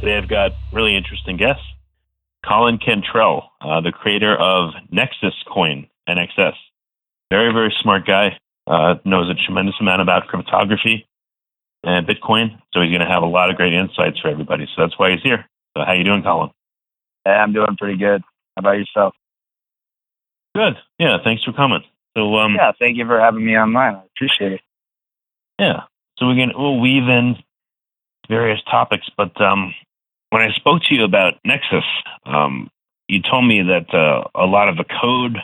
Today I've got really interesting guests. Colin Cantrell, uh, the creator of Nexus Coin, NXS. Very, very smart guy. Uh, knows a tremendous amount about cryptography and Bitcoin. So he's going to have a lot of great insights for everybody. So that's why he's here. So how you doing, Colin? Hey, I'm doing pretty good. How about yourself? Good. Yeah. Thanks for coming. So um, yeah, thank you for having me online. I appreciate it. Yeah. So we're gonna we'll weave in various topics, but um, when I spoke to you about Nexus, um, you told me that uh, a lot of the code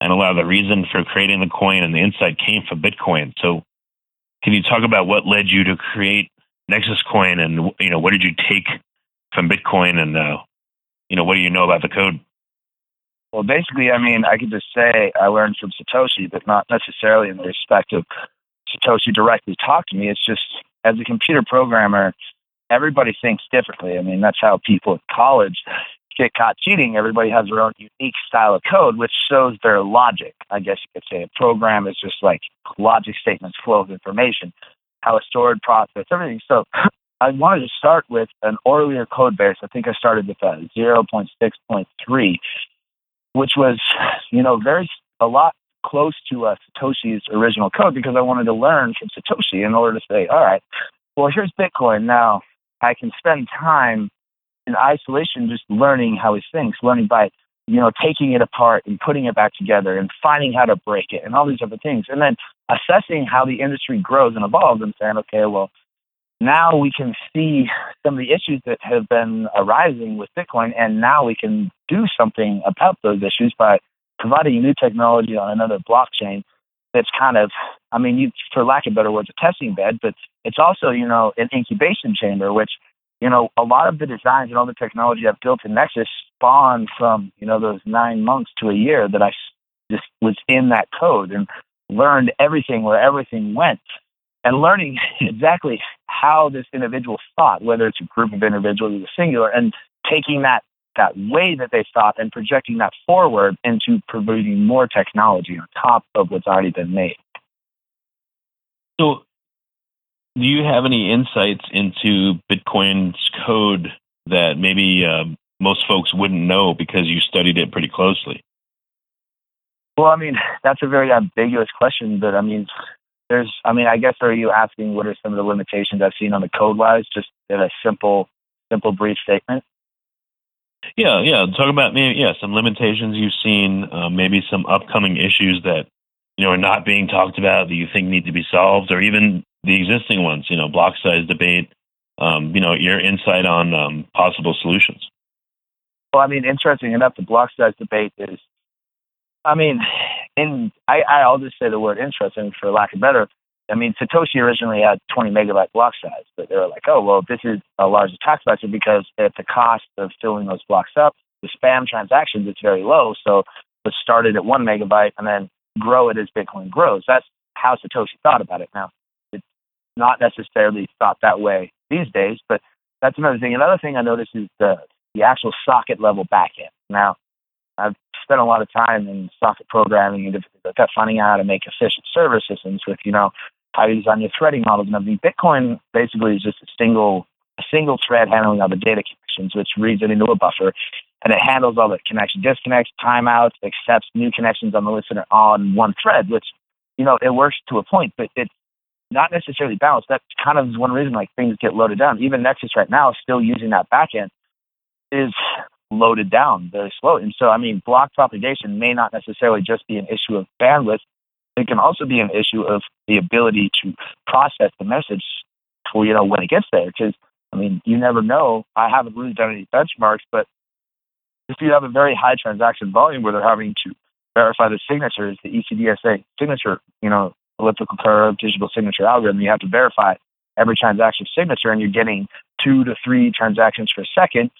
and a lot of the reason for creating the coin and the insight came from Bitcoin. So, can you talk about what led you to create Nexus Coin, and you know what did you take from Bitcoin, and uh, you know what do you know about the code? Well, basically, I mean, I could just say I learned from Satoshi, but not necessarily in the respect of Satoshi directly talked to me. It's just as a computer programmer, everybody thinks differently. I mean, that's how people at college get caught cheating. Everybody has their own unique style of code, which shows their logic. I guess you could say a program is just like logic statements, flow of information, how a stored process, everything. So I wanted to start with an earlier code base. I think I started with a 0.6.3 which was, you know, very a lot close to uh, Satoshi's original code because I wanted to learn from Satoshi in order to say, all right, well, here's Bitcoin. Now I can spend time in isolation just learning how he thinks, learning by, you know, taking it apart and putting it back together and finding how to break it and all these other things. And then assessing how the industry grows and evolves and saying, okay, well, now we can see some of the issues that have been arising with Bitcoin, and now we can do something about those issues by providing new technology on another blockchain that's kind of, I mean, you, for lack of better words, a testing bed, but it's also, you know, an incubation chamber, which, you know, a lot of the designs and all the technology I've built in Nexus spawned from, you know, those nine months to a year that I just was in that code and learned everything where everything went and learning exactly how this individual thought, whether it's a group of individuals or a singular, and taking that that way that they thought and projecting that forward into providing more technology on top of what's already been made. So, do you have any insights into Bitcoin's code that maybe uh, most folks wouldn't know because you studied it pretty closely? Well, I mean, that's a very ambiguous question, but I mean, there's, I mean, I guess are you asking what are some of the limitations I've seen on the code wise? Just in a simple, simple brief statement. Yeah, yeah. Talk about maybe yeah some limitations you've seen, uh, maybe some upcoming issues that you know are not being talked about that you think need to be solved, or even the existing ones. You know, block size debate. Um, you know, your insight on um, possible solutions. Well, I mean, interesting enough, the block size debate is I mean, in I, I'll just say the word interesting for lack of better. I mean, Satoshi originally had 20 megabyte block size, but they were like, oh, well, this is a large attack vector because at the cost of filling those blocks up, the spam transactions, it's very low. So it started at one megabyte and then grow it as Bitcoin grows. That's how Satoshi thought about it. Now, it's not necessarily thought that way these days, but that's another thing. Another thing I noticed is the, the actual socket level backend. Now, I've spent a lot of time in socket programming and different like finding out how to make efficient server systems with, you know, how you design your threading models and everything. Bitcoin basically is just a single a single thread handling all the data connections, which reads it into a buffer, and it handles all the connection disconnects, timeouts, accepts new connections on the listener on one thread, which, you know, it works to a point, but it's not necessarily balanced. That's kind of one reason like things get loaded down. Even Nexus right now still using that backend is loaded down very slow. And so, I mean, block propagation may not necessarily just be an issue of bandwidth. It can also be an issue of the ability to process the message for, you know, when it gets there. Because, I mean, you never know. I haven't really done any benchmarks, but if you have a very high transaction volume where they're having to verify the signatures, the ECDSA signature, you know, elliptical curve digital signature algorithm, you have to verify every transaction signature and you're getting two to three transactions per second,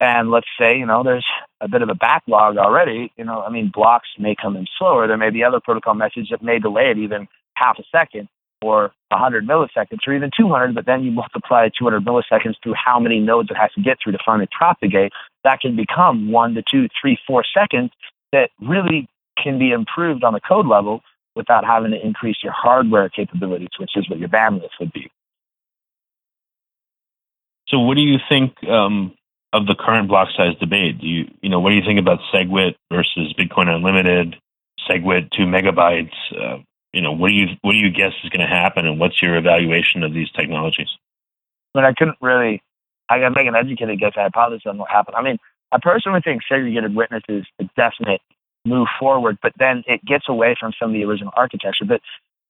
and let's say, you know, there's a bit of a backlog already, you know, I mean, blocks may come in slower. There may be other protocol messages that may delay it even half a second or 100 milliseconds or even 200, but then you multiply 200 milliseconds through how many nodes it has to get through to finally propagate. That can become one to two, three, four seconds that really can be improved on the code level without having to increase your hardware capabilities, which is what your bandwidth would be. So, what do you think um, of the current block size debate? Do you, you know, what do you think about SegWit versus Bitcoin Unlimited? SegWit two megabytes. Uh, you know, what do you what do you guess is going to happen, and what's your evaluation of these technologies? Mean, I couldn't really. I got to make an educated guess I hypothesis on what happened. I mean, I personally think segregated witness is a definite move forward, but then it gets away from some of the original architecture. But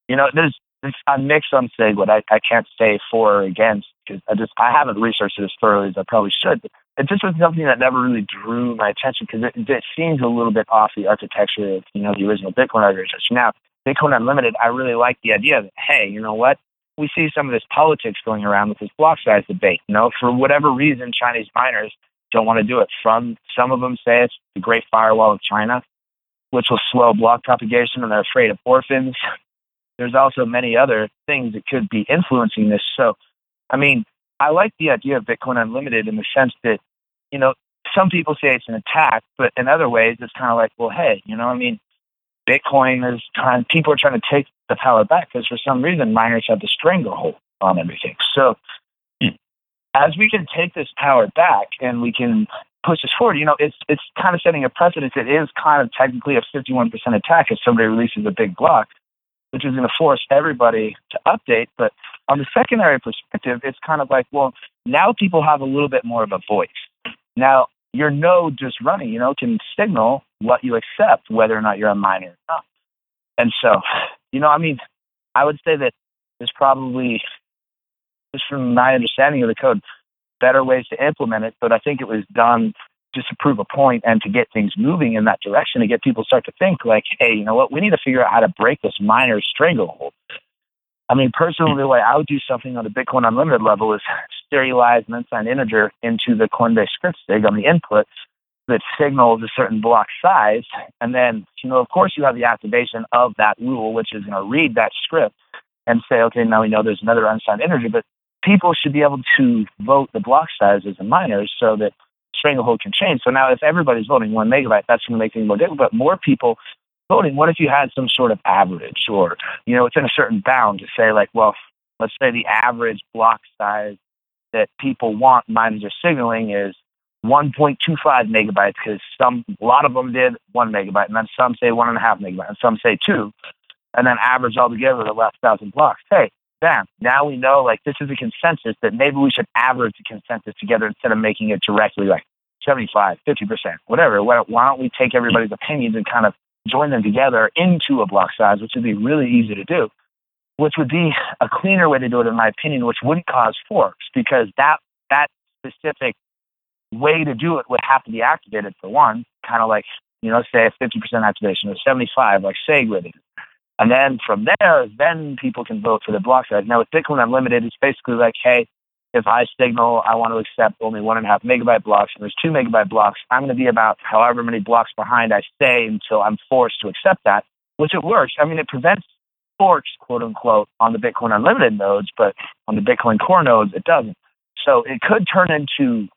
you know, there's, there's I'm mixed on. I, I can't say for or against because I just I haven't researched it as thoroughly as I probably should. But it just was something that never really drew my attention because it, it seems a little bit off the architecture of you know the original Bitcoin architecture. Now, Bitcoin Unlimited, I really like the idea that hey, you know what? We see some of this politics going around with this block size debate. You know, for whatever reason, Chinese miners don't want to do it. From some of them say it's the Great Firewall of China, which will slow block propagation, and they're afraid of orphans. There's also many other things that could be influencing this. So, I mean, I like the idea of Bitcoin Unlimited in the sense that, you know, some people say it's an attack, but in other ways, it's kind of like, well, hey, you know, I mean, Bitcoin is trying, people are trying to take the power back because for some reason miners have the stranglehold on everything. So, as we can take this power back and we can push this forward, you know, it's it's kind of setting a precedent. It is kind of technically a 51% attack if somebody releases a big block, which is going to force everybody to update. But on the secondary perspective, it's kind of like, well, now people have a little bit more of a voice. Now, your node just running, you know, can signal what you accept, whether or not you're a miner or not. And so, you know, I mean, I would say that there's probably, just from my understanding of the code, better ways to implement it, but I think it was done just to prove a point and to get things moving in that direction to get people start to think like, hey, you know what, we need to figure out how to break this miner stranglehold. I mean, personally, the way I would do something on the Bitcoin Unlimited level is serialize an unsigned integer into the Coinbase script sig on the input that signals a certain block size. And then, you know, of course, you have the activation of that rule, which is going to read that script and say, okay, now we know there's another unsigned integer, but people should be able to vote the block sizes and a miner so that stranglehold can change. So now if everybody's voting one megabyte, that's going to make things more difficult. But more people voting, what if you had some sort of average or, you know, within a certain bound to say like, well, let's say the average block size that people want miners are signaling is 1.25 megabytes because some a lot of them did one megabyte and then some say one and a half megabyte and some say two and then average all together the last thousand blocks. Hey bam now we know like this is a consensus that maybe we should average the consensus together instead of making it directly like 75 50 percent whatever. Why don't we take everybody's opinions and kind of join them together into a block size which would be really easy to do which would be a cleaner way to do it in my opinion which wouldn't cause forks because that that specific way to do it would have to be activated for one, kind of like, you know, say a 50% activation or 75, like SegWit. And then from there, then people can vote for the block size. Now with Bitcoin Unlimited, it's basically like, hey, if I signal I want to accept only one and a half megabyte blocks and there's two megabyte blocks, I'm going to be about however many blocks behind I stay until I'm forced to accept that, which it works. I mean, it prevents forks, quote unquote, on the Bitcoin Unlimited nodes, but on the Bitcoin Core nodes, it doesn't. So it could turn into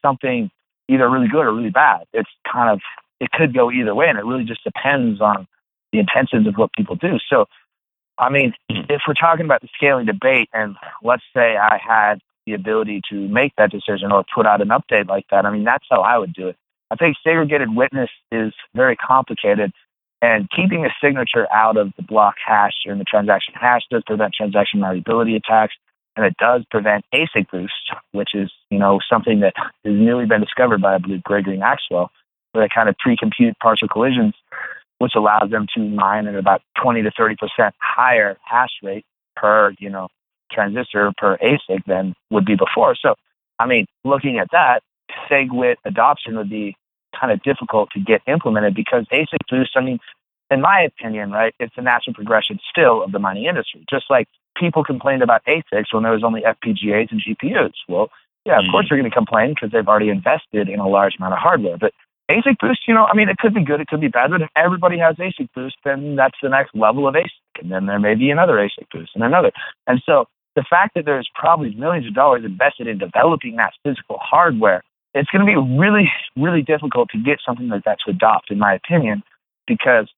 something either really good or really bad. It's kind of it could go either way, and it really just depends on the intentions of what people do. So, I mean, if we're talking about the scaling debate, and let's say I had the ability to make that decision or put out an update like that, I mean, that's how I would do it. I think segregated witness is very complicated, and keeping a signature out of the block hash or in the transaction hash does prevent transaction malleability attacks and it does prevent ASIC boost, which is you know something that has newly been discovered by I believe Gregory Maxwell, where they kind of pre-compute partial collisions, which allows them to mine at about 20 to 30 percent higher hash rate per you know transistor per ASIC than would be before. So, I mean, looking at that, SegWit adoption would be kind of difficult to get implemented because ASIC boost. I mean, in my opinion, right, it's a natural progression still of the mining industry. Just like people complained about ASICs when there was only FPGAs and GPUs. Well, yeah, of mm course they're going to complain because they've already invested in a large amount of hardware. But ASIC boost, you know, I mean, it could be good, it could be bad, but if everybody has ASIC boost, then that's the next level of ASIC. And then there may be another ASIC boost and another. And so the fact that there's probably millions of dollars invested in developing that physical hardware, it's going to be really, really difficult to get something like that to adopt, in my opinion, because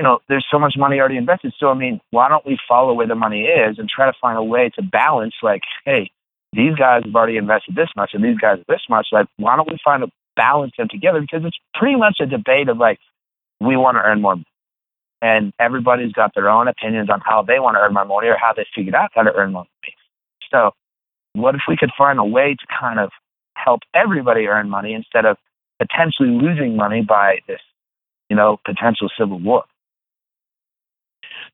you know, there's so much money already invested. So, I mean, why don't we follow where the money is and try to find a way to balance, like, hey, these guys have already invested this much and these guys this much. Like, why don't we find a balance them together? Because it's pretty much a debate of like, we want to earn more. And everybody's got their own opinions on how they want to earn more money or how they figured out how to earn more money. So, what if we could find a way to kind of help everybody earn money instead of potentially losing money by this, you know, potential civil war?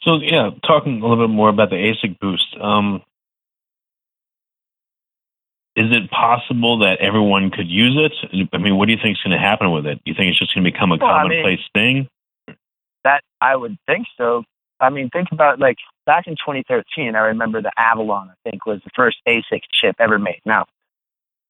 So yeah, talking a little bit more about the ASIC boost. Um, is it possible that everyone could use it? I mean, what do you think is going to happen with it? Do you think it's just going to become a well, commonplace I mean, thing? That I would think so. I mean, think about like back in 2013. I remember the Avalon. I think was the first ASIC chip ever made. Now,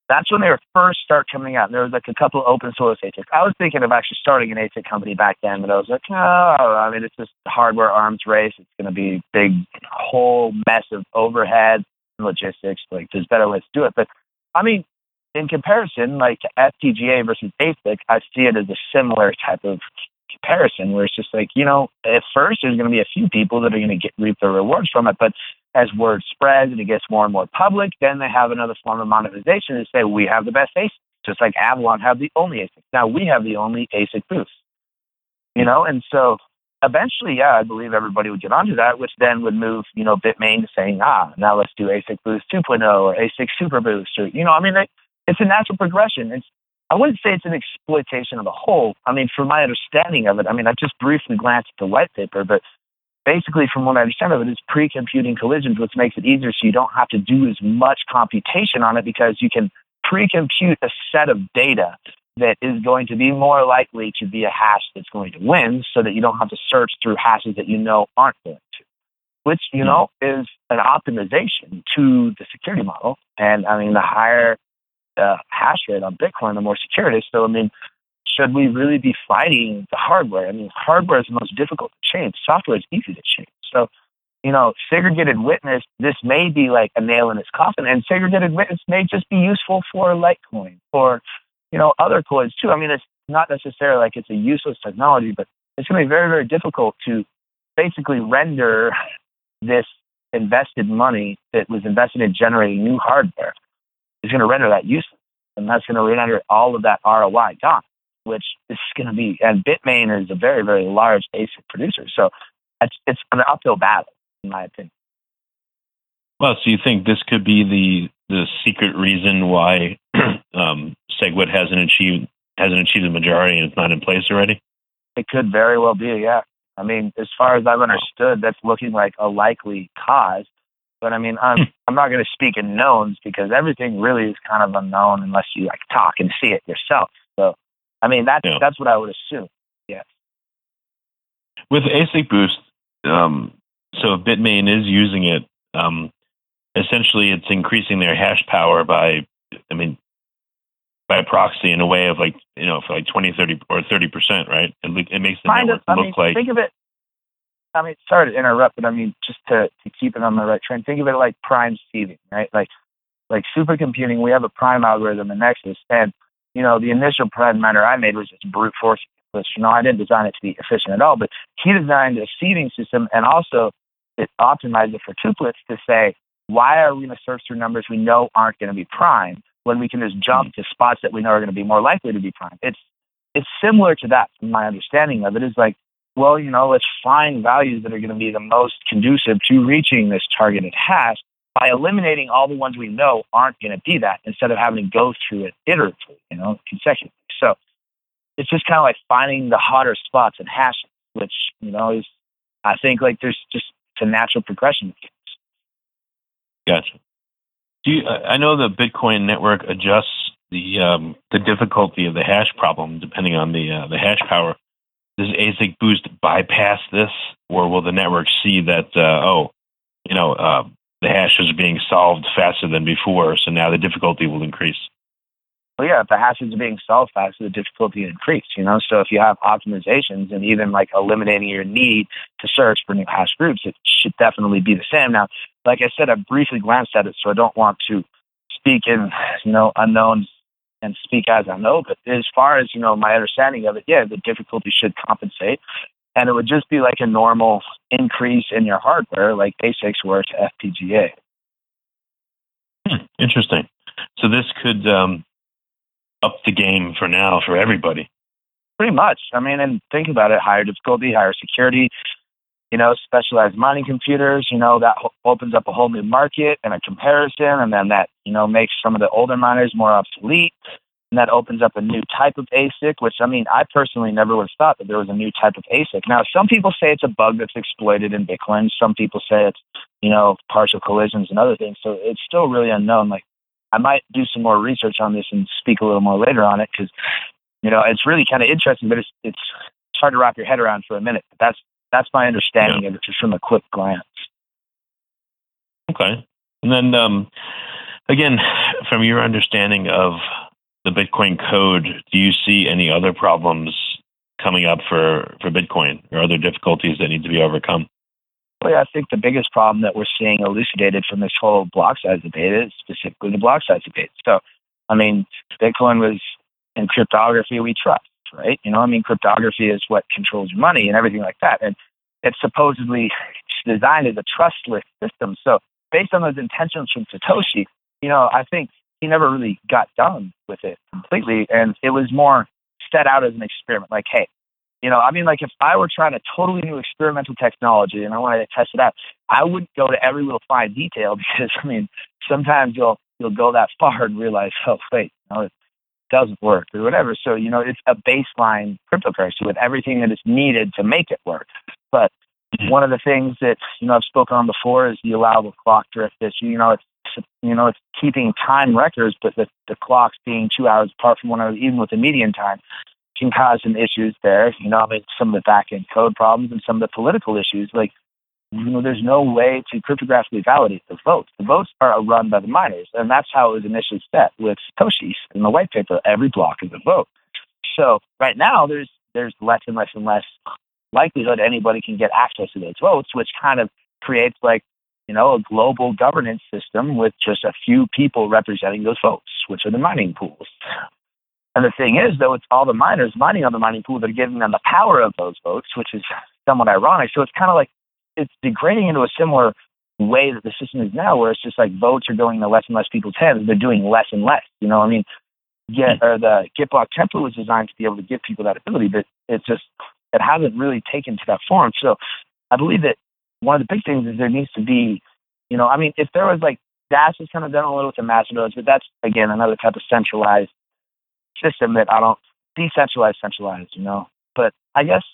that's when they were first start coming out. There was like a couple of open source ASICs. I was thinking of actually starting an ASIC company back then, but I was like, oh, I mean, it's just hardware arms race. It's going to be big whole mess of overhead and logistics. Like, there's better ways to do it. But I mean, in comparison, like to FPGA versus ASIC, I see it as a similar type of comparison where it's just like, you know, at first there's going to be a few people that are going to get reap the rewards from it, but as word spreads and it gets more and more public, then they have another form of monetization and say, we have the best ASIC, just like Avalon have the only ASIC. Now we have the only ASIC boost, you know, and so eventually, yeah, I believe everybody would get onto that, which then would move, you know, Bitmain to saying, ah, now let's do ASIC Boost 2.0 or ASIC Super Boost, or you know, I mean, it's a natural progression. It's I wouldn't say it's an exploitation of the whole. I mean, from my understanding of it, I mean, I just briefly glanced at the white paper, but basically, from what I understand of it, it's pre-computing collisions, which makes it easier so you don't have to do as much computation on it because you can pre-compute a set of data that is going to be more likely to be a hash that's going to win so that you don't have to search through hashes that you know aren't going to, which, you hmm. know, is an optimization to the security model. And I mean, the higher uh, hash rate on Bitcoin, the more secure it is. So, I mean, should we really be fighting the hardware? I mean, hardware is the most difficult to change. Software is easy to change. So, you know, segregated witness, this may be like a nail in its coffin, and segregated witness may just be useful for Litecoin, or, you know, other coins too. I mean, it's not necessarily like it's a useless technology, but it's going to be very, very difficult to basically render this invested money that was invested in generating new hardware is going to render that useless. And that's going to render all of that ROI gone, which is going to be, and Bitmain is a very, very large ASIC producer. So it's, it's an uphill battle, in my opinion. Well, so you think this could be the the secret reason why um, SegWit hasn't achieved hasn't achieved the majority and it's not in place already? It could very well be, yeah. I mean, as far as I've understood, that's looking like a likely cause. But I mean, I'm I'm not going to speak in knowns because everything really is kind of unknown unless you like talk and see it yourself. So, I mean, that's yeah. that's what I would assume. Yes. With ASIC Boost, um, so Bitmain is using it, um, essentially it's increasing their hash power by, I mean, by proxy in a way of like, you know, for like 20, 30, or 30%, right? It, it makes the kind network of, look mean, like. Think of it I mean, sorry to interrupt, but I mean, just to, to keep it on the right train, think of it like prime sieving, right? Like, like supercomputing, we have a prime algorithm in Nexus, and you know, the initial prime matter I made was just brute force, you know I didn't design it to be efficient at all, but he designed a seeding system and also it optimized it for tuplets to say, why are we going to search through numbers we know aren't going to be prime when we can just jump to spots that we know are going to be more likely to be prime? It's it's similar to that, my understanding of it. Is like well, you know, let's find values that are going to be the most conducive to reaching this targeted hash by eliminating all the ones we know aren't going to be that instead of having to go through it iteratively, you know, consecutively. So it's just kind of like finding the hotter spots and hashes, which, you know, is, I think like there's just, it's a natural progression. Gotcha. Do you, I know the Bitcoin network adjusts the um, the difficulty of the hash problem depending on the uh, the hash power. does ASIC boost bypass this, or will the network see that uh, oh, you know, uh, the hash is being solved faster than before, so now the difficulty will increase? well, yeah, if the hashes are being solved faster, the difficulty increases, you know? So if you have optimizations and even like eliminating your need to search for new hash groups, it should definitely be the same. Now, like I said, I briefly glanced at it, so I don't want to speak in, you know, unknowns and speak as I know. But as far as, you know, my understanding of it, yeah, the difficulty should compensate. And it would just be like a normal increase in your hardware, like ASICs were to FPGA. Hmm, interesting. So this could um, up the game for now for everybody. Pretty much. I mean, and think about it: higher difficulty, higher security. You know, specialized mining computers. You know, that ho- opens up a whole new market and a comparison, and then that you know makes some of the older miners more obsolete. And that opens up a new type of ASIC, which I mean, I personally never would have thought that there was a new type of ASIC. Now, some people say it's a bug that's exploited in Bitcoin. Some people say it's, you know, partial collisions and other things. So it's still really unknown. Like I might do some more research on this and speak a little more later on it because you know it's really kind of interesting, but it's it's hard to wrap your head around for a minute. But that's that's my understanding yeah. of it just from a quick glance. Okay, and then um, again, from your understanding of the Bitcoin code, do you see any other problems coming up for for Bitcoin or other difficulties that need to be overcome? Well, yeah, I think the biggest problem that we're seeing elucidated from this whole block size debate is specifically the block size debate. So, I mean, Bitcoin was in cryptography we trust, right? You know, I mean, cryptography is what controls your money and everything like that. And it's supposedly designed as a trustless system. So, based on those intentions from Satoshi, you know, I think he never really got done with it completely. And it was more set out as an experiment like, hey, you know, I mean, like if I were trying a totally new experimental technology and I wanted to test it out, I wouldn't go to every little fine detail because I mean, sometimes you'll you'll go that far and realize, oh wait, no, it doesn't work or whatever. So you know, it's a baseline cryptocurrency with everything that is needed to make it work. But one of the things that you know I've spoken on before is the allowable clock drift issue. You know, it's you know it's keeping time records, but the the clocks being two hours apart from one another, even with the median time can cause some issues there. You know, I mean, some of the back end code problems and some of the political issues. Like, you know, there's no way to cryptographically validate the votes. The votes are run by the miners, and that's how it was initially set with Satoshi's in the white paper. Every block is a vote. So right now, there's there's less and less and less likelihood anybody can get access to those votes, which kind of creates like you know a global governance system with just a few people representing those votes, which are the mining pools. And the thing is, though, it's all the miners mining on the mining pool that are giving them the power of those votes, which is somewhat ironic. So it's kind of like it's degrading into a similar way that the system is now, where it's just like votes are going into less and less people's hands. They're doing less and less. You know, I mean, get hmm. or the Gitblock template was designed to be able to give people that ability, but it just it hasn't really taken to that form. So I believe that one of the big things is there needs to be, you know, I mean, if there was like Dash has kind of done a little with the masternodes, but that's again another type of centralized system that I don't decentralized, centralized, you know. But I guess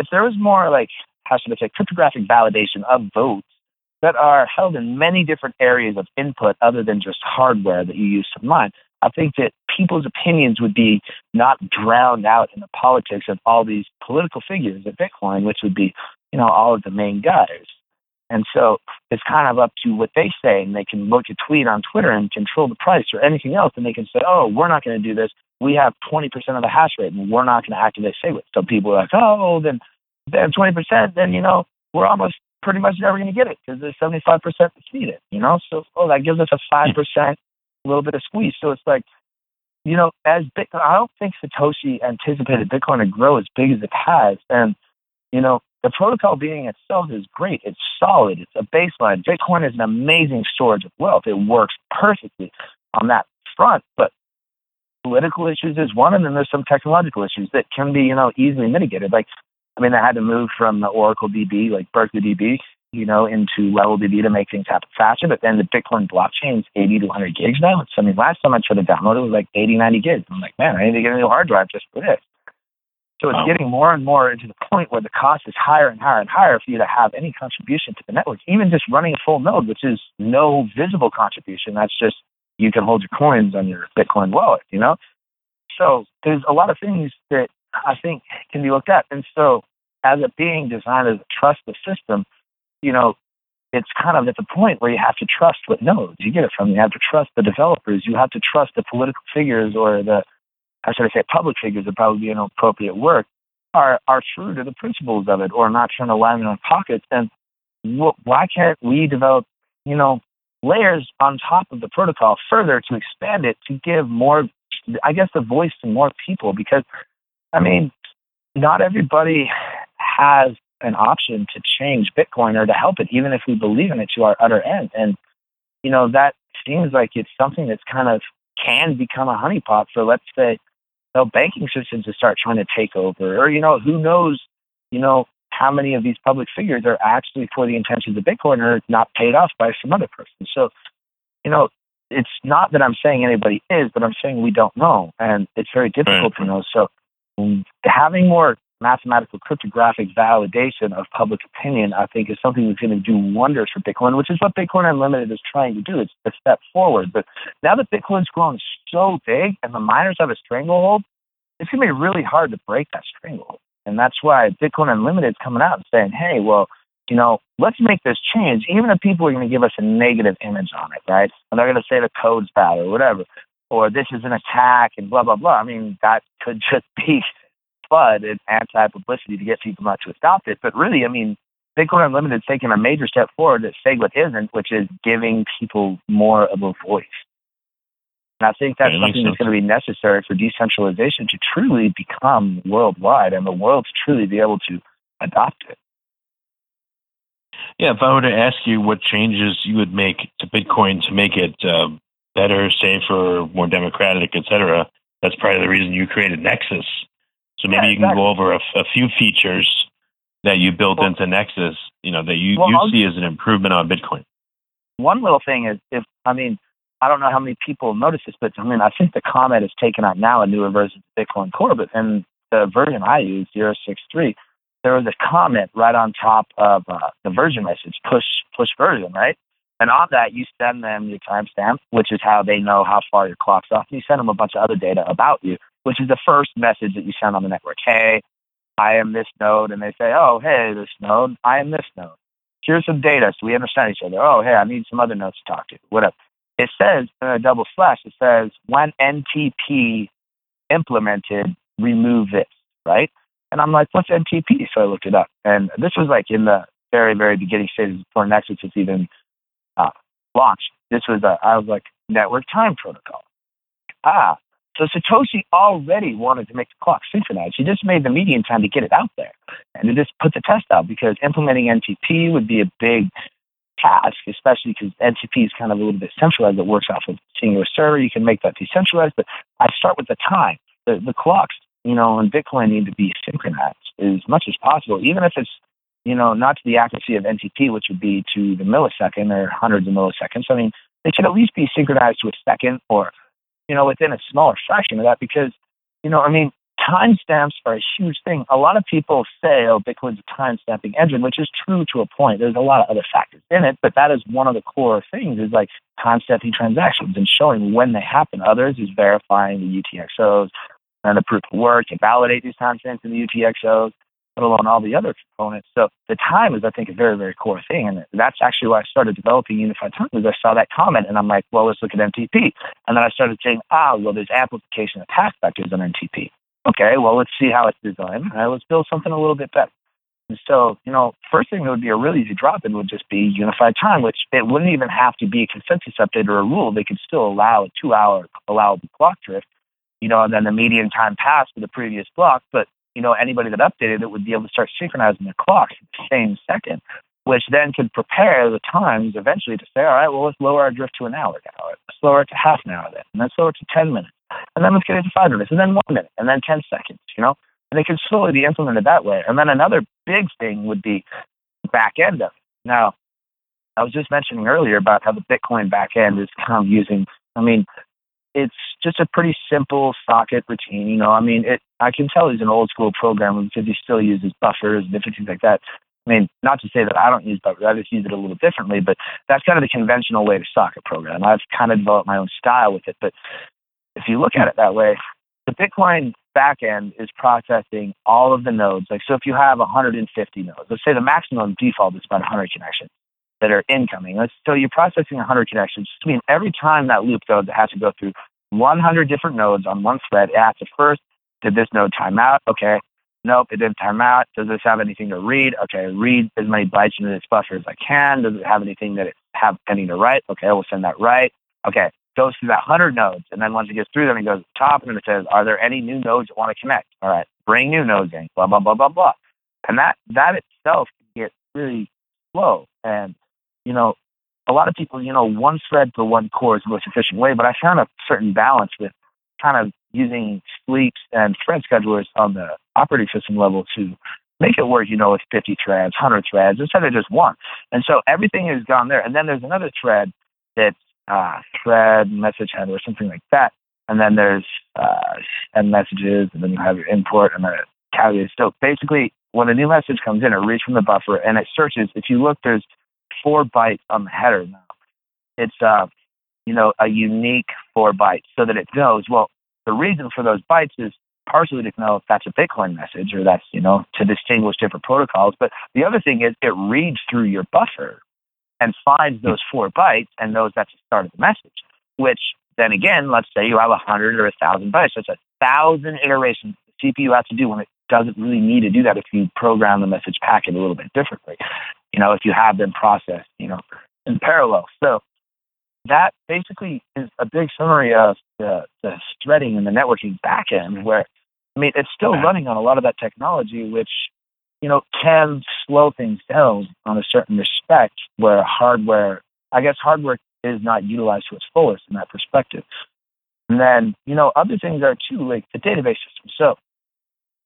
if there was more like how should I say cryptographic validation of votes that are held in many different areas of input other than just hardware that you use to mine, I think that people's opinions would be not drowned out in the politics of all these political figures at Bitcoin, which would be, you know, all of the main guys. And so it's kind of up to what they say, and they can look at tweet on Twitter and control the price or anything else, and they can say, "Oh, we're not going to do this we have 20% of the hash rate and we're not going to activate SegWit. So people are like, oh, then have 20%, then, you know, we're almost pretty much never going to get it because there's 75% that's needed, you know? So, oh, that gives us a 5%, little bit of squeeze. So it's like, you know, as Bitcoin, I don't think Satoshi anticipated Bitcoin to grow as big as it has. And, you know, the protocol being itself is great. It's solid. It's a baseline. Bitcoin is an amazing storage of wealth. It works perfectly on that front. But political issues is one, and then there's some technological issues that can be, you know, easily mitigated. Like, I mean, I had to move from the Oracle DB, like Berkeley DB, you know, into Level DB to make things happen faster. But then the Bitcoin blockchain is 80 to 100 gigs now. So, I mean, last time I tried to download it was like 80, 90 gigs. I'm like, man, I need to get a new hard drive just for this. So it's oh. getting more and more into the point where the cost is higher and higher and higher for you to have any contribution to the network, even just running a full node, which is no visible contribution. That's just you can hold your coins on your Bitcoin wallet, you know? So there's a lot of things that I think can be looked at. And so, as it being designed as a trust the system, you know, it's kind of at the point where you have to trust what nodes you get it from. You have to trust the developers. You have to trust the political figures or the, how should I say, public figures would probably be an appropriate word, are, are true to the principles of it or not trying to line their own pockets. And wh- why can't we develop, you know, layers on top of the protocol further to expand it to give more, I guess, the voice to more people? Because, I mean, not everybody has an option to change Bitcoin or to help it, even if we believe in it to our utter end. And, you know, that seems like it's something that's kind of can become a honeypot for, let's say, know, banking systems to start trying to take over. Or, you know, who knows, you know, how many of these public figures are actually for the intentions of Bitcoin or not paid off by some other person. So, you know, it's not that I'm saying anybody is, but I'm saying we don't know. And it's very difficult right. to know. So, having more mathematical cryptographic validation of public opinion, I think, is something that's going to do wonders for Bitcoin, which is what Bitcoin Unlimited is trying to do. It's a step forward. But now that Bitcoin's grown so big and the miners have a stranglehold, it's going to be really hard to break that stranglehold. And that's why Bitcoin Unlimited is coming out and saying, hey, well, you know, let's make this change, even if people are going to give us a negative image on it, right? And they're going to say the code's bad or whatever, or this is an attack and blah, blah, blah. I mean, that could just be FUD and anti publicity to get people not to adopt it. But really, I mean, Bitcoin Unlimited is taking a major step forward that SegWit isn't, which is giving people more of a voice. And I think that's something that's going to be necessary for decentralization to truly become worldwide and the world to truly be able to adopt it. Yeah, if I were to ask you what changes you would make to Bitcoin to make it uh, better, safer, more democratic, et cetera, that's probably the reason you created Nexus. So maybe yeah, you can exactly. go over a, a, few features that you built well, into Nexus, you know, that you, well, you see as an improvement on Bitcoin. One little thing is if I mean, I don't know how many people notice this, but I mean, I think the Comet is taken out now a newer version of Bitcoin Core, but in the version I use, 063, there was a comment right on top of uh, the version message, push push version, right? And on that, you send them your timestamp, which is how they know how far your clock's off. And you send them a bunch of other data about you, which is the first message that you send on the network. Hey, I am this node. And they say, oh, hey, this node, I am this node. Here's some data so we understand each other. Oh, hey, I need some other nodes to talk to, whatever. It says in a double slash, it says, when NTP implemented, remove this, right? And I'm like, what's NTP? So I looked it up. And this was like in the very, very beginning stages before Nexus was even uh, launched. This was, a, I was like, network time protocol. Ah, so Satoshi already wanted to make the clock synchronized. He just made the median time to get it out there and to just put the test out because implementing NTP would be a big task, especially because NTP is kind of a little bit centralized. It works off of a singular server. You can make that decentralized, but I start with the time. The, the clocks, you know, in Bitcoin need to be synchronized as much as possible, even if it's, you know, not to the accuracy of NTP, which would be to the millisecond or hundreds of milliseconds. I mean, they should at least be synchronized to a second or, you know, within a smaller fraction of that because, you know, I mean, timestamps are a huge thing. A lot of people say, oh, Bitcoin's a time stamping engine, which is true to a point. There's a lot of other factors in it, but that is one of the core things is like timestamping transactions and showing when they happen. Others is verifying the UTXOs and the proof of work and validate these timestamps in the UTXOs, let alone all the other components. So the time is, I think, a very, very core thing. And that's actually why I started developing Unified Time was I saw that comment and I'm like, well, let's look at NTP. And then I started saying, ah, well, there's amplification of task vectors on NTP okay, well, let's see how it's designed. All right, let's build something a little bit better. And so, you know, first thing that would be a really easy drop in would just be unified time, which it wouldn't even have to be a consensus update or a rule. They could still allow a two hour allowable clock drift, you know, and then the median time passed for the previous block. But, you know, anybody that updated it would be able to start synchronizing the clocks at the same second, which then could prepare the times eventually to say, all right, well, let's lower our drift to an hour now. Let's lower it to half an hour then. And let's lower it to 10 minutes and then let's get it to five minutes, and then one minute, and then 10 seconds, you know? And they can slowly be implemented that way. And then another big thing would be back end of it. Now, I was just mentioning earlier about how the Bitcoin back end is kind of using, I mean, it's just a pretty simple socket routine. You know, I mean, it, I can tell he's an old school programmer because he still uses buffers and different things like that. I mean, not to say that I don't use buffers, I just use it a little differently, but that's kind of the conventional way to socket program. I've kind of developed my own style with it, but if you look at it that way, the Bitcoin back end is processing all of the nodes. Like, so if you have 150 nodes, let's say the maximum default is about 100 connections that are incoming. So you're processing 100 connections. I mean, every time that loop goes, it has to go through 100 different nodes on one thread. It has to first, did this node time out? Okay. Nope, it didn't time out. Does this have anything to read? Okay, read as many bytes into this buffer as I can. Does it have anything that it have anything to write? Okay, we'll send that right. Okay, goes through that 100 nodes. And then once it gets through them, it goes to the top and it says, are there any new nodes that want to connect? All right, bring new nodes in, blah, blah, blah, blah, blah. And that, that itself can get really slow. And, you know, a lot of people, you know, one thread for one core is the most efficient way, but I found a certain balance with kind of using sleeps and thread schedulers on the operating system level to make it work, you know, with 50 threads, 100 threads instead of just one. And so everything has gone there. And then there's another thread that's uh, thread message header or something like that. And then there's uh, send messages, and then you have your import and then it calculates. So basically, when a new message comes in, it reads from the buffer and it searches. If you look, there's four bytes on the header now. It's uh, you know, a unique four bytes so that it knows. Well, the reason for those bytes is partially to know if that's a Bitcoin message or that's you know to distinguish different protocols. But the other thing is it reads through your buffer and finds those four bytes and knows that's the start of the message. Which then again, let's say you have a hundred or a thousand bytes. That's a thousand iterations the CPU has to do when it doesn't really need to do that if you program the message packet a little bit differently. You know, if you have them processed, you know, in parallel. So that basically is a big summary of the, the threading and the networking backend where I mean it's still running on a lot of that technology which you know, can slow things down on a certain respect where hardware, I guess hardware is not utilized to its fullest in that perspective. And then, you know, other things are too, like the database system. So,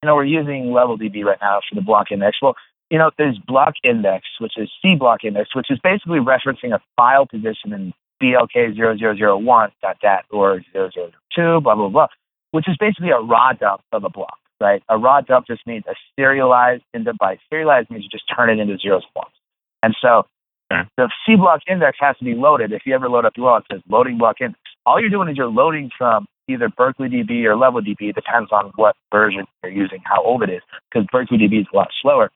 you know, we're using LevelDB right now for the block index. Well, you know, there's block index, which is C block index, which is basically referencing a file position in BLK0001 dot dat or 002, blah, blah, blah, which is basically a raw dump of a block right? A raw dump just means a serialized into byte. Serialized means you just turn it into zeros and ones. And so okay. the C block index has to be loaded. If you ever load up UL, it says loading block index. All you're doing is you're loading from either Berkeley DB or LevelDB. It depends on what version you're using, how old it is, because Berkeley DB is a lot slower.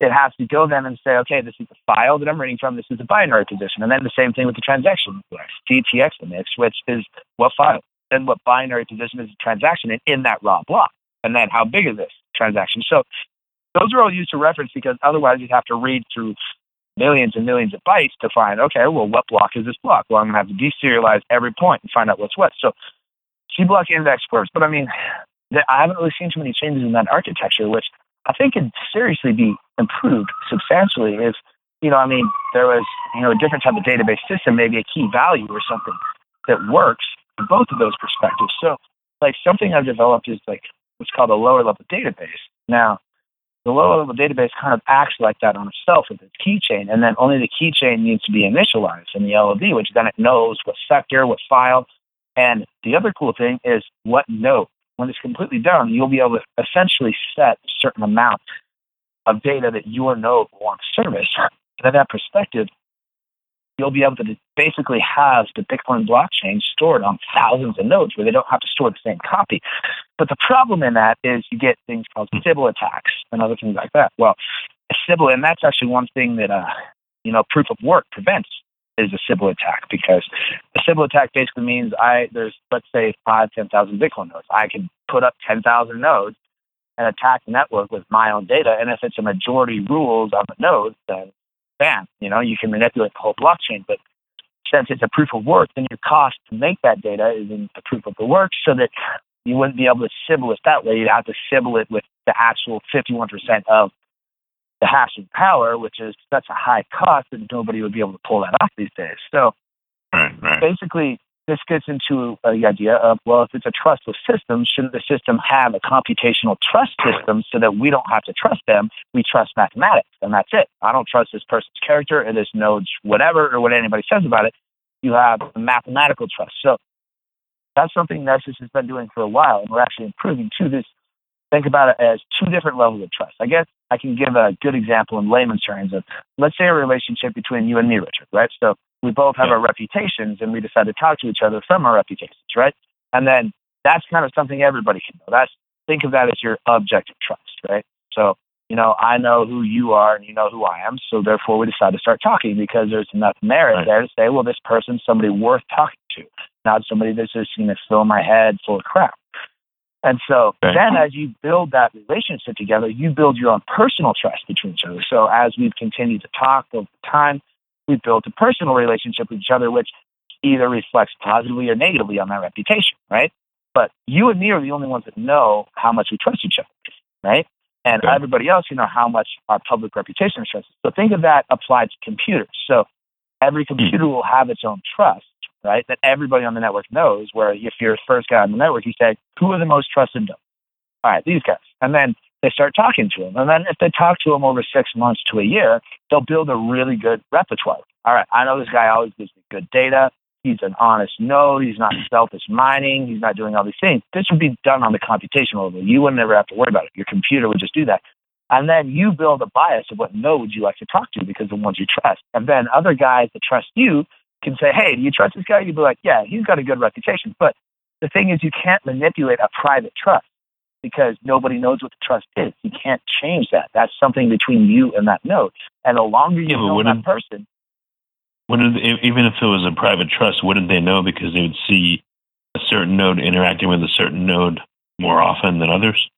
It has to go then and say, okay, this is the file that I'm reading from. This is a binary position. And then the same thing with the transaction, GTX index, which is what file and what binary position is the transaction in, in that raw block and then how big is this transaction? So those are all used to reference because otherwise you'd have to read through millions and millions of bytes to find, okay, well, what block is this block? Well, I'm going to have to deserialize every point and find out what's what. So C block index works, but I mean, I haven't really seen too many changes in that architecture, which I think could seriously be improved substantially if, you know, I mean, there was, you know, a different type of database system, maybe a key value or something that works in both of those perspectives. So, like, something I've developed is like what's called a lower level database. Now, the lower level database kind of acts like that on itself with its keychain, and then only the keychain needs to be initialized in the LLD, which then it knows what sector, what file. And the other cool thing is what node. When it's completely done, you'll be able to essentially set a certain amount of data that your node wants service. And in that perspective, you'll be able to basically have the Bitcoin blockchain stored on thousands of nodes where they don't have to store the same copy. But the problem in that is you get things called Sybil attacks and other things like that. Well, Sybil, and that's actually one thing that, uh, you know, proof of work prevents is a Sybil attack because a Sybil attack basically means I there's let's say five, ten thousand Bitcoin nodes. I can put up ten thousand nodes and attack the network with my own data. And if it's a majority rules on the nodes, then bam, you know, you can manipulate the whole blockchain. But since it's a proof of work, then your cost to make that data is in the proof of the work so that you wouldn't be able to Sybil it that way. You'd have to Sybil it with the actual 51% of the hashing power, which is such a high cost that nobody would be able to pull that off these days. So right, right. basically, this gets into uh, the idea of well, if it's a trustless system, shouldn't the system have a computational trust system so that we don't have to trust them? We trust mathematics, and that's it. I don't trust this person's character or this node's whatever or what anybody says about it. You have a mathematical trust. So that's something Nexus has been doing for a while, and we're actually improving to this. Think about it as two different levels of trust. I guess I can give a good example in layman's terms of, let's say, a relationship between you and me, Richard, right? So we both have yeah. our reputations and we decide to talk to each other from our reputations, right? And then that's kind of something everybody can know. That's think of that as your objective trust, right? So, you know, I know who you are and you know who I am. So therefore we decide to start talking because there's enough merit Right. there to say, well, this person's somebody worth talking to, not somebody that's just going to fill my head full of crap. And so Okay. then as you build that relationship together, you build your own personal trust between each other. So as we've continued to talk over time, we've built a personal relationship with each other, which either reflects positively or negatively on that reputation, right? But you and me are the only ones that know how much we trust each other, right? And Okay. everybody else, you know, how much our public reputation is trusted. So think of that applied to computers. So every hmm. computer will have its own trust, right? That everybody on the network knows. Where if you're the first guy on the network, you say, "Who are the most trusted nodes?" All right, these guys, and then they start talking to them. And then if they talk to them over six months to a year, they'll build a really good repertoire. All right, I know this guy always gives me good data. He's an honest node. He's not selfish mining. He's not doing all these things. This would be done on the computational level. You wouldn't ever have to worry about it. Your computer would just do that. And then you build a bias of what nodes you like to talk to because the ones you trust. And then other guys that trust you can say, hey, do you trust this guy? You'd be like, yeah, he's got a good reputation. But the thing is, you can't manipulate a private trust because nobody knows what the trust is. You can't change that. That's something between you and that node. And the longer you Yeah, know that person, Wouldn't even if it was a private trust, wouldn't they know because they would see a certain node interacting with a certain node more often than others?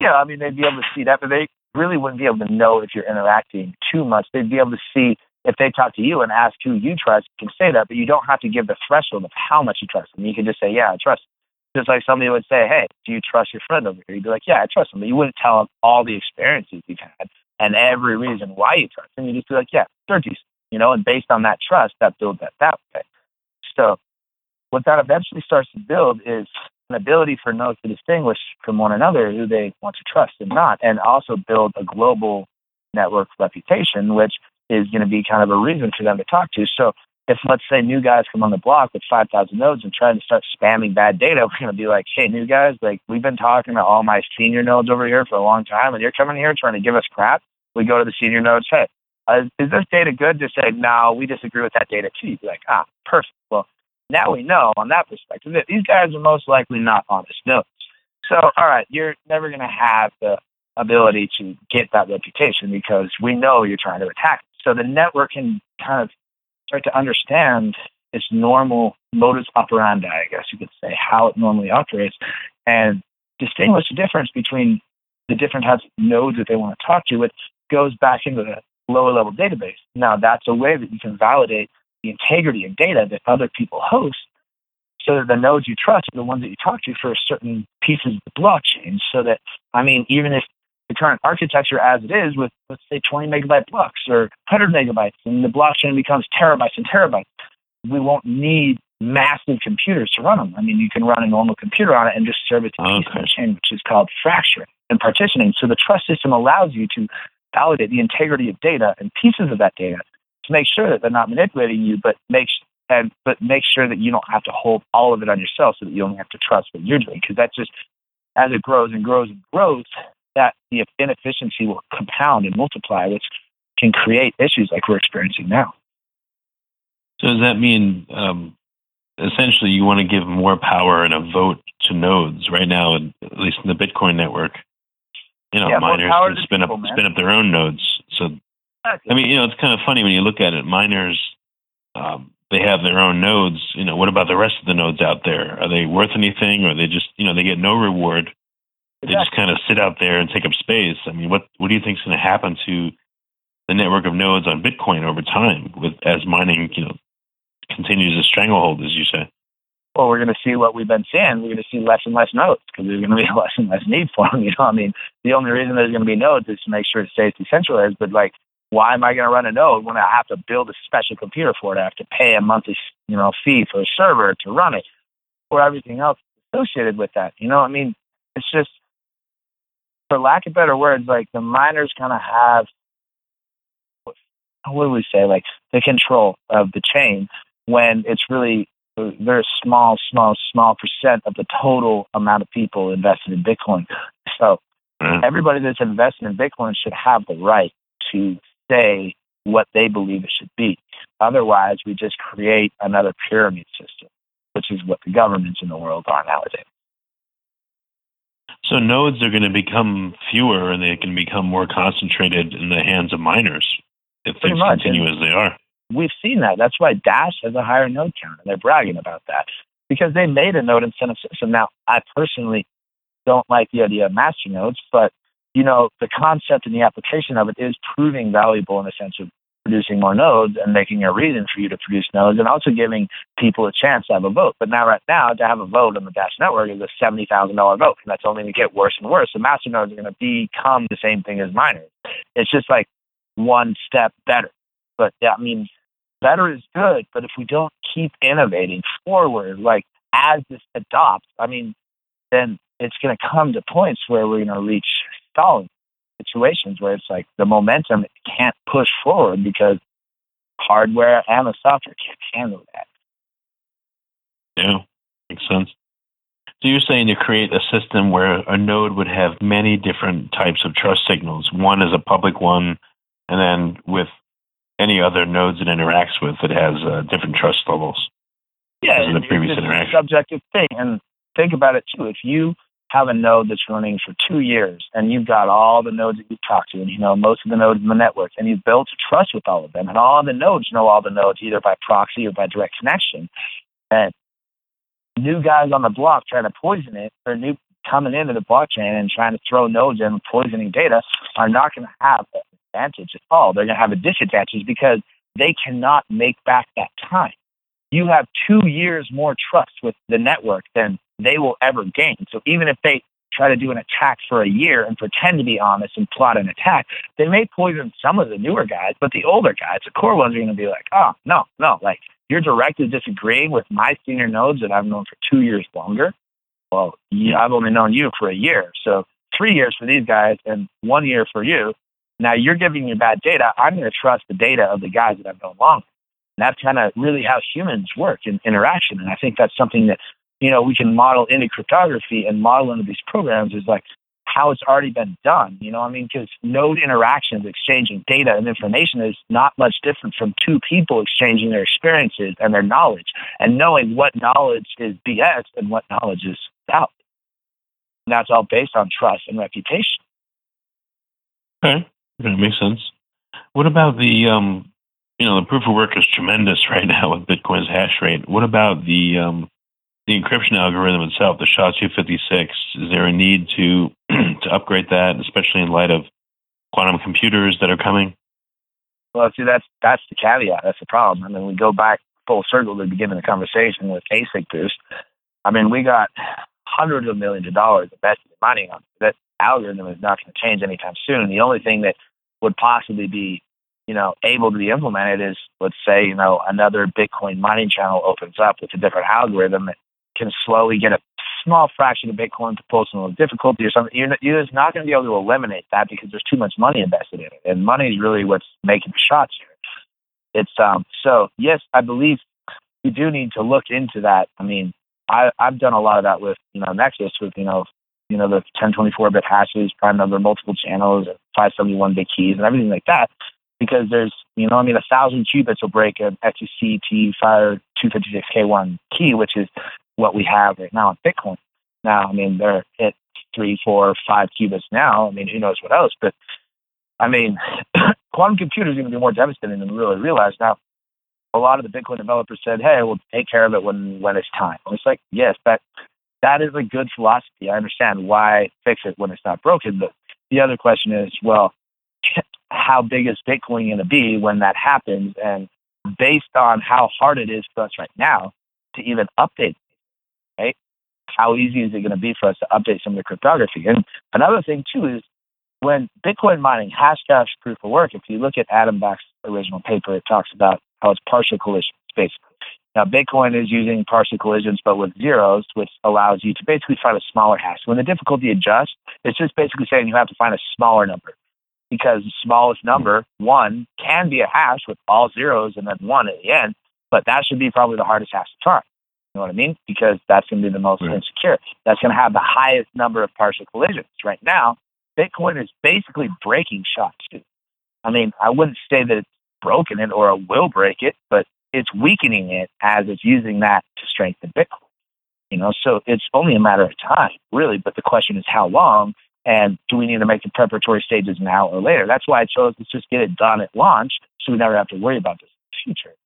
Yeah, I mean, they'd be able to see that, but they really wouldn't be able to know if you're interacting too much. They'd be able to see if they talk to you and ask who you trust, you can say that, but you don't have to give the threshold of how much you trust them. You can just say, yeah, I trust. Them. Just like somebody would say, hey, do you trust your friend over here? You'd be like, yeah, I trust him. But you wouldn't tell them all the experiences you've had and every reason why you trust him. You'd just be like, yeah, they're decent, you know, and based on that trust, that builds that that way. So what that eventually starts to build is an ability for nodes to distinguish from one another who they want to trust and not, and also build a global network reputation, which is going to be kind of a reason for them to talk to. So if let's say new guys come on the block with 5,000 nodes and try to start spamming bad data, we're going to be like, hey, new guys, like we've been talking to all my senior nodes over here for a long time, and you're coming here trying to give us crap. We go to the senior nodes, hey, uh, is this data good? Just say, no, we disagree with that data too. You'd be like, ah, perfect. Well, now we know on that perspective that these guys are most likely not honest nodes. So, all right, you're never going to have the ability to get that reputation because we know you're trying to attack. It. So the network can kind of start to understand its normal modus operandi, I guess you could say, how it normally operates, and distinguish the difference between the different types of nodes that they want to talk to, which goes back into the lower level database. Now, that's a way that you can validate the integrity of data that other people host so that the nodes you trust are the ones that you talk to for certain pieces of the blockchain. So that, I mean, even if the current architecture as it is with, let's say, 20 megabyte blocks or 100 megabytes, and the blockchain becomes terabytes and terabytes, we won't need massive computers to run them. I mean, you can run a normal computer on it and just serve it to a piece of the chain, which is called fracturing and partitioning. So the trust system allows you to validate the integrity of data and pieces of that data to make sure that they're not manipulating you, but make and but make sure that you don't have to hold all of it on yourself, so that you only have to trust what you're doing. Because that just as it grows and grows and grows, that the inefficiency will compound and multiply, which can create issues like we're experiencing now. So does that mean um, essentially you want to give more power and a vote to nodes right now, at least in the Bitcoin network? You know, Yeah, miners can spin people, up man. spin up their own nodes. So I mean, you know, it's kind of funny when you look at it. Miners, um, they have their own nodes. You know, what about the rest of the nodes out there? Are they worth anything, or they just, you know, they get no reward? They just kind of sit out there and take up space. I mean, what what do you think is going to happen to the network of nodes on Bitcoin over time, with as mining, you know, continues to stranglehold, as you say? well, we're going to see what we've been seeing. We're going to see less and less nodes because there's going to be less and less need for them. You know, I mean, the only reason there's going to be nodes is to make sure it stays decentralized. But like, why am I going to run a node when I have to build a special computer for it? I have to pay a monthly, you know, fee for a server to run it, or everything else associated with that. You know, I mean, it's just, for lack of better words, like the miners kind of have, what do we say, like the control of the chain when it's really a very small, small, small percent of the total amount of people invested in Bitcoin. So Right? everybody that's invested in Bitcoin should have the right to say what they believe it should be. Otherwise, we just create another pyramid system, which is what the governments in the world are nowadays. So nodes are going to become fewer and they can become more concentrated in the hands of miners if Pretty things much, continue as they are. We've seen that. That's why Dash has a higher node count, and they're bragging about that because they made a node incentive system. Now, I personally don't like the idea of master nodes, but you know the concept and the application of it is proving valuable in the sense of producing more nodes and making a reason for you to produce nodes and also giving people a chance to have a vote. But now, right now, to have a vote on the Dash network is a $70,000 vote, and that's only going to get worse and worse. The master nodes are going to become the same thing as miners. It's just like one step better. But yeah, I better is good, but if we don't keep innovating forward, like as this adopts, I mean, then it's going to come to points where we're going to reach stalling situations where it's like the momentum can't push forward because hardware and the software can't handle that. Yeah, makes sense. So you're saying to create a system where a node would have many different types of trust signals. One is a public one, and then with any other nodes it interacts with, it has uh, different trust levels. Yeah, of the it's- previous it's a interaction. subjective thing. And think about it too. If you have a node that's running for two years and you've got all the nodes that you've talked to, and you know most of the nodes in the network, and you've built a trust with all of them, and all the nodes know all the nodes either by proxy or by direct connection, and new guys on the block trying to poison it, or new coming into the blockchain and trying to throw nodes in poisoning data are not going to have an advantage at all. They're going to have a disadvantage because they cannot make back that time you have two years more trust with the network than they will ever gain. So even if they try to do an attack for a year and pretend to be honest and plot an attack, they may poison some of the newer guys, but the older guys, the core ones, are going to be like, oh, no, no, like you're directly disagreeing with my senior nodes that I've known for two years longer. Well, yeah, I've only known you for a year. So three years for these guys and one year for you. Now you're giving me bad data. I'm going to trust the data of the guys that I've known longer. And that's kind of really how humans work in interaction. And I think that's something that, you know, we can model into cryptography and model into these programs is like how it's already been done. You know, I mean, because node interactions, exchanging data and information is not much different from two people exchanging their experiences and their knowledge and knowing what knowledge is BS and what knowledge is valid. And that's all based on trust and reputation. Okay, that makes sense. What about the um, you know, the proof of work is tremendous right now with Bitcoin's hash rate. What about the um, the encryption algorithm itself, the SHA-256? Is there a need to to upgrade that, especially in light of quantum computers that are coming? Well, see, that's that's the caveat. That's the problem. I mean, we go back full circle to the beginning of the conversation with ASIC boost. I mean, we got hundreds of millions of dollars invested in mining on that algorithm is not going to change anytime soon. The only thing that would possibly be, you know, able to be implemented is, let's say, you know, another Bitcoin mining channel opens up with a different algorithm that can slowly get a small fraction of Bitcoin to some difficulty or something. You're, you're just not going to be able to eliminate that because there's too much money invested in it, and money is really what's making the shots here. It's um. So yes, I believe we do need to look into that. I mean, I I've done a lot of that with you know Nexus with you know you know the 1024 bit hashes, prime number, multiple channels, and 571 bit keys, and everything like that. Because there's you know I mean a thousand qubits will break an XTC T Fire 256K1 key, which is what we have right now in Bitcoin. Now, I mean, they're at three, four, five qubits now. I mean, who knows what else? But I mean, quantum computers are going to be more devastating than we really realize. Now, a lot of the Bitcoin developers said, "Hey, we'll take care of it when when it's time." And it's like, yes, that that is a good philosophy. I understand why fix it when it's not broken. But the other question is, well, how big is Bitcoin going to be when that happens? And based on how hard it is for us right now to even update? How easy is it going to be for us to update some of the cryptography? And another thing too is when Bitcoin mining Hashcash proof of work. If you look at Adam Back's original paper, it talks about how it's partial collisions, basically. Now, Bitcoin is using partial collisions, but with zeros, which allows you to basically find a smaller hash. When the difficulty adjusts, it's just basically saying you have to find a smaller number because the smallest number, one, can be a hash with all zeros and then one at the end, but that should be probably the hardest hash to find. You know what I mean? Because that's going to be the most Right. insecure. That's going to have the highest number of partial collisions. Right now, Bitcoin is basically breaking SHA-2. I mean, I wouldn't say that it's broken it or it will break it, but it's weakening it as it's using that to strengthen Bitcoin. You know, so it's only a matter of time, really. But the question is how long, and do we need to make the preparatory stages now or later? That's why I chose let's just get it done at launch, so we never have to worry about this in the future.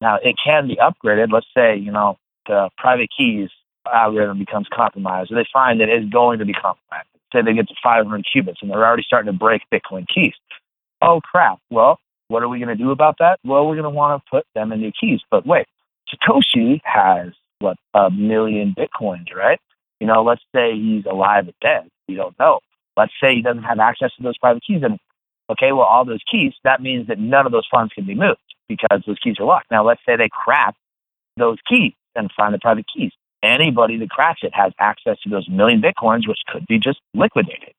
Now it can be upgraded. Let's say you know the private keys algorithm becomes compromised, or they find that it's going to be compromised. Say they get to 500 qubits and they're already starting to break Bitcoin keys. Oh crap! Well, what are we going to do about that? Well, we're going to want to put them in new keys. But wait, Satoshi has what a million bitcoins, right? You know, let's say he's alive or dead. We don't know. Let's say he doesn't have access to those private keys, and okay, well, all those keys. That means that none of those funds can be moved because those keys are locked. Now, let's say they crack those keys and find the private keys. Anybody that cracks it has access to those million bitcoins, which could be just liquidated.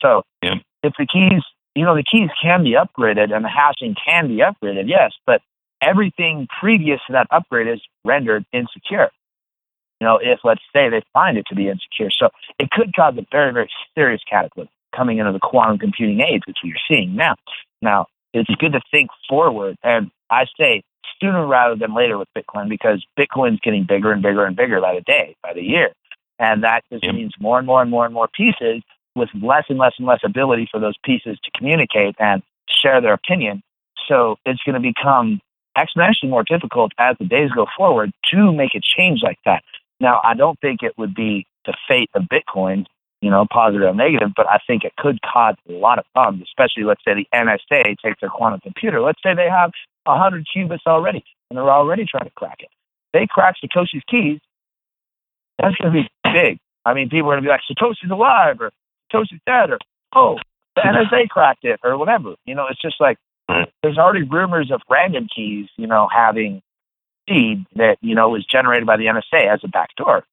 So, yeah. if the keys, you know, the keys can be upgraded and the hashing can be upgraded, yes, but everything previous to that upgrade is rendered insecure. You know, if let's say they find it to be insecure. So it could cause a very, very serious cataclysm coming into the quantum computing age, which we are seeing now. Now, it's good to think forward. And I say sooner rather than later with Bitcoin because Bitcoin's getting bigger and bigger and bigger by the day, by the year. And that just yep. means more and more and more and more pieces with less and less and less ability for those pieces to communicate and share their opinion. So it's going to become exponentially more difficult as the days go forward to make a change like that. Now, I don't think it would be the fate of Bitcoin, you know, positive or negative, but I think it could cause a lot of problems, especially let's say the NSA takes their quantum computer. Let's say they have 100 qubits already and they're already trying to crack it. They crack Satoshi's keys, that's going to be big. I mean, people are going to be like, Satoshi's alive or Satoshi's dead or, oh, the NSA cracked it or whatever. You know, it's just like there's already rumors of random keys, you know, having seed that, you know, was generated by the NSA as a backdoor.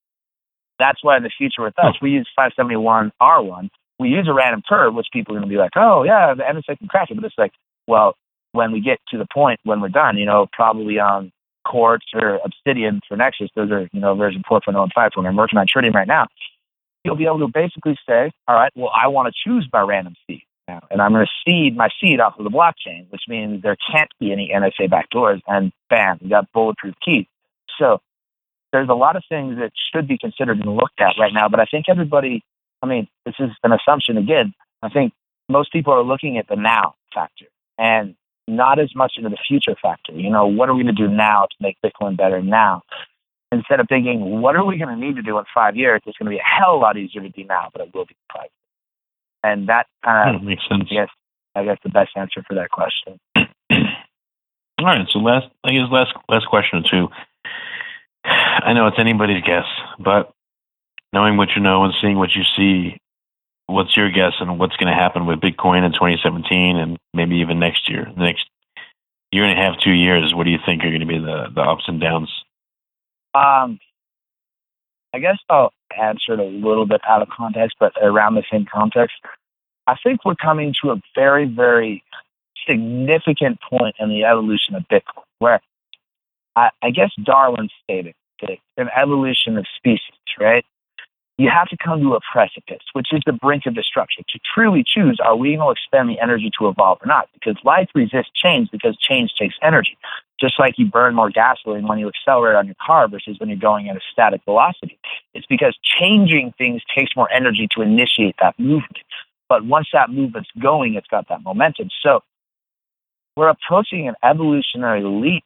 That's why in the future with us, we use 571R1. We use a random perv, which people are going to be like, oh, yeah, the NSA can crack it. But it's like, well, when we get to the point when we're done, you know, probably um, on Quartz or Obsidian for Nexus, those are, you know, version 4.0 and 5.0. I'm working on Tritium right now. You'll be able to basically say, all right, well, I want to choose my random seed now. And I'm going to seed my seed off of the blockchain, which means there can't be any NSA backdoors. And bam, you got bulletproof keys. So there's a lot of things that should be considered and looked at right now. But I think everybody, I mean, this is an assumption again. I think most people are looking at the now factor and not as much into the future factor. You know, what are we going to do now to make Bitcoin better now? Instead of thinking, what are we going to need to do in five years? It's going to be a hell of a lot easier to do now, but it will be five and that kind of makes sense. I guess I guess the best answer for that question. All right. So last, I guess last last question too. I know it's anybody's guess, but knowing what you know and seeing what you see, what's your guess on what's going to happen with Bitcoin in 2017 and maybe even next year, the next year and a half, two years? What do you think are going to be the the ups and downs? Um, I guess I'll answer it a little bit out of context, but around the same context. I think we're coming to a very, very significant point in the evolution of Bitcoin where I, I guess Darwin stated that it's an evolution of species, right? You have to come to a precipice, which is the brink of destruction, to truly choose are we going to expend the energy to evolve or not? Because life resists change because change takes energy. Just like you burn more gasoline when you accelerate on your car versus when you're going at a static velocity. It's because changing things takes more energy to initiate that movement. But once that movement's going, it's got that momentum. So we're approaching an evolutionary leap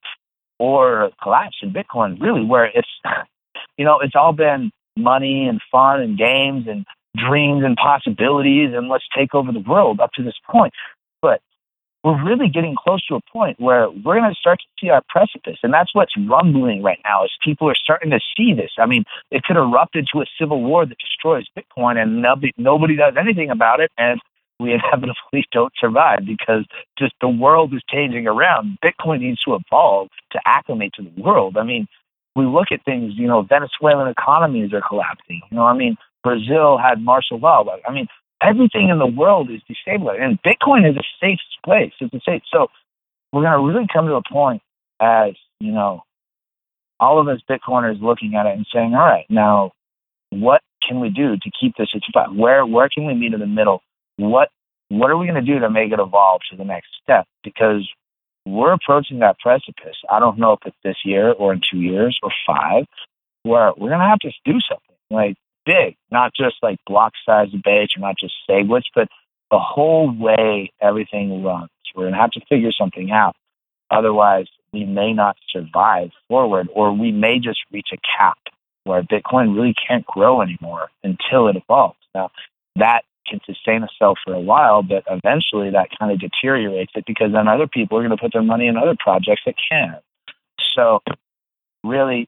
or collapse in Bitcoin, really, where it's, you know, it's all been money and fun and games and dreams and possibilities and let's take over the world up to this point. But we're really getting close to a point where we're going to start to see our precipice. And that's what's rumbling right now is people are starting to see this. I mean, it could erupt into a civil war that destroys Bitcoin and nobody, nobody does anything about it. And we inevitably don't survive because just the world is changing around. Bitcoin needs to evolve to acclimate to the world. I mean, we look at things, you know, Venezuelan economies are collapsing. You know, I mean, Brazil had martial law. I mean, everything in the world is destabilized, and Bitcoin is a safe place. It's a safe. So we're going to really come to a point as you know, all of us Bitcoiners looking at it and saying, all right, now what can we do to keep this at spot? Where where can we meet in the middle? What what are we going to do to make it evolve to the next step? Because we're approaching that precipice. I don't know if it's this year or in two years or five, where we're to have to do something like big, not just like block size debates or not just SegWits, but the whole way everything runs. We're to have to figure something out. Otherwise, we may not survive forward, or we may just reach a cap where Bitcoin really can't grow anymore until it evolves. Now, that can sustain itself for a while, but eventually that kind of deteriorates it because then other people are going to put their money in other projects that can. So, really,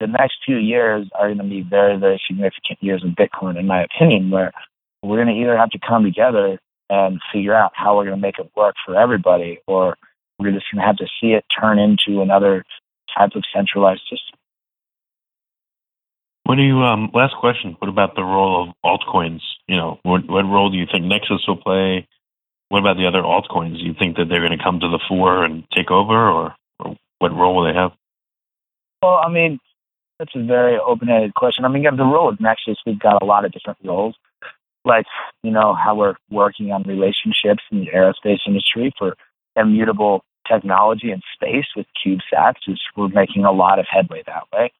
the next few years are going to be very, very significant years of Bitcoin, in my opinion, where we're going to either have to come together and figure out how we're going to make it work for everybody, or we're just going to have to see it turn into another type of centralized system. What do you? Um, last question. What about the role of altcoins? You know, what what role do you think Nexus will play? What about the other altcoins? Do you think that they're going to come to the fore and take over, or, or what role will they have? Well, I mean, that's a very open-ended question. I mean, the role of Nexus, we've got a lot of different roles, like you know how we're working on relationships in the aerospace industry for immutable technology and space with CubeSats. Is we're making a lot of headway that way.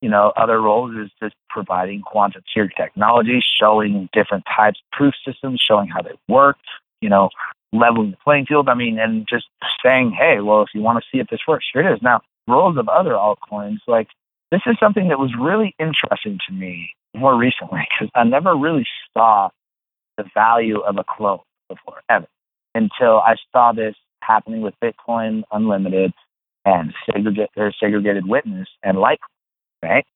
You know, other roles is just providing quantum secure technology, showing different types of proof systems, showing how they work. You know, leveling the playing field. I mean, and just saying, hey, well, if you want to see if this works, here it is. Now, roles of other altcoins like this is something that was really interesting to me more recently because I never really saw the value of a clone before ever until I saw this happening with Bitcoin Unlimited and segregate, or segregated witness and Litecoin. Right,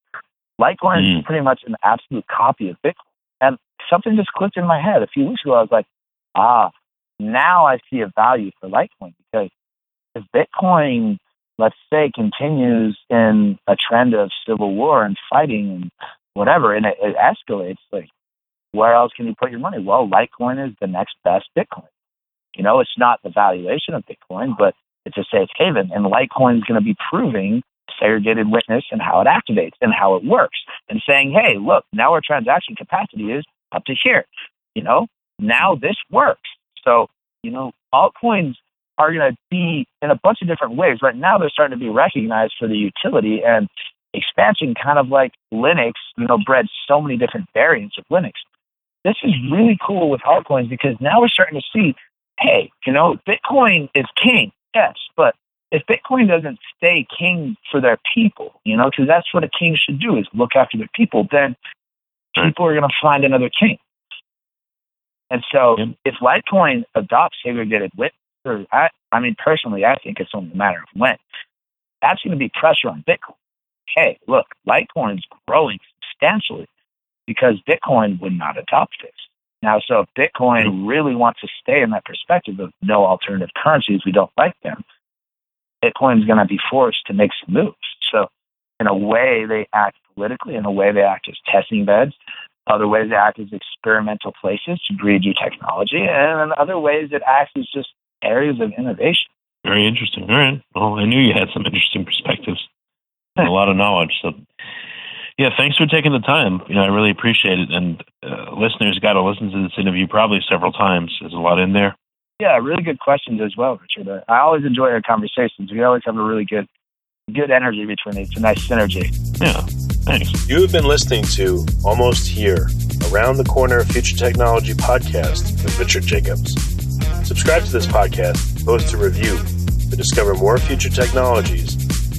Litecoin mm. is pretty much an absolute copy of Bitcoin, and something just clicked in my head a few weeks ago. I was like, ah, now I see a value for Litecoin because if Bitcoin let's say, continues in a trend of civil war and fighting and whatever, and it, it escalates, like, where else can you put your money? Well, Litecoin is the next best Bitcoin. You know, it's not the valuation of Bitcoin, but it's a safe haven. And Litecoin is going to be proving segregated witness and how it activates and how it works and saying, hey, look, now our transaction capacity is up to here. You know, now this works. So, you know, altcoins are going to be in a bunch of different ways. Right now, they're starting to be recognized for the utility and expansion, kind of like Linux, you know, bred so many different variants of Linux. This is really cool with altcoins because now we're starting to see, hey, you know, Bitcoin is king, yes, but if Bitcoin doesn't stay king for their people, you know, because that's what a king should do is look after their people, then people are going to find another king. And so if Litecoin adopts segregated wit I, I mean, personally, I think it's only a matter of when. That's going to be pressure on Bitcoin. Hey, look, Litecoin's growing substantially because Bitcoin would not adopt this. Now, so if Bitcoin really wants to stay in that perspective of no alternative currencies, we don't like them, Bitcoin's going to be forced to make some moves. So, in a way, they act politically, in a way, they act as testing beds. Other ways, they act as experimental places to breed new technology. And in other ways, it acts as just areas of innovation. Very interesting. All right. Well, I knew you had some interesting perspectives and a lot of knowledge. So, yeah, thanks for taking the time. You know, I really appreciate it. And uh, listeners got to listen to this interview probably several times. There's a lot in there. Yeah, really good questions as well, Richard. Uh, I always enjoy our conversations. We always have a really good, good energy between It's a nice synergy. Yeah, thanks. You have been listening to Almost Here, Around the Corner Future Technology podcast with Richard Jacobs. Subscribe to this podcast, post a review to discover more future technologies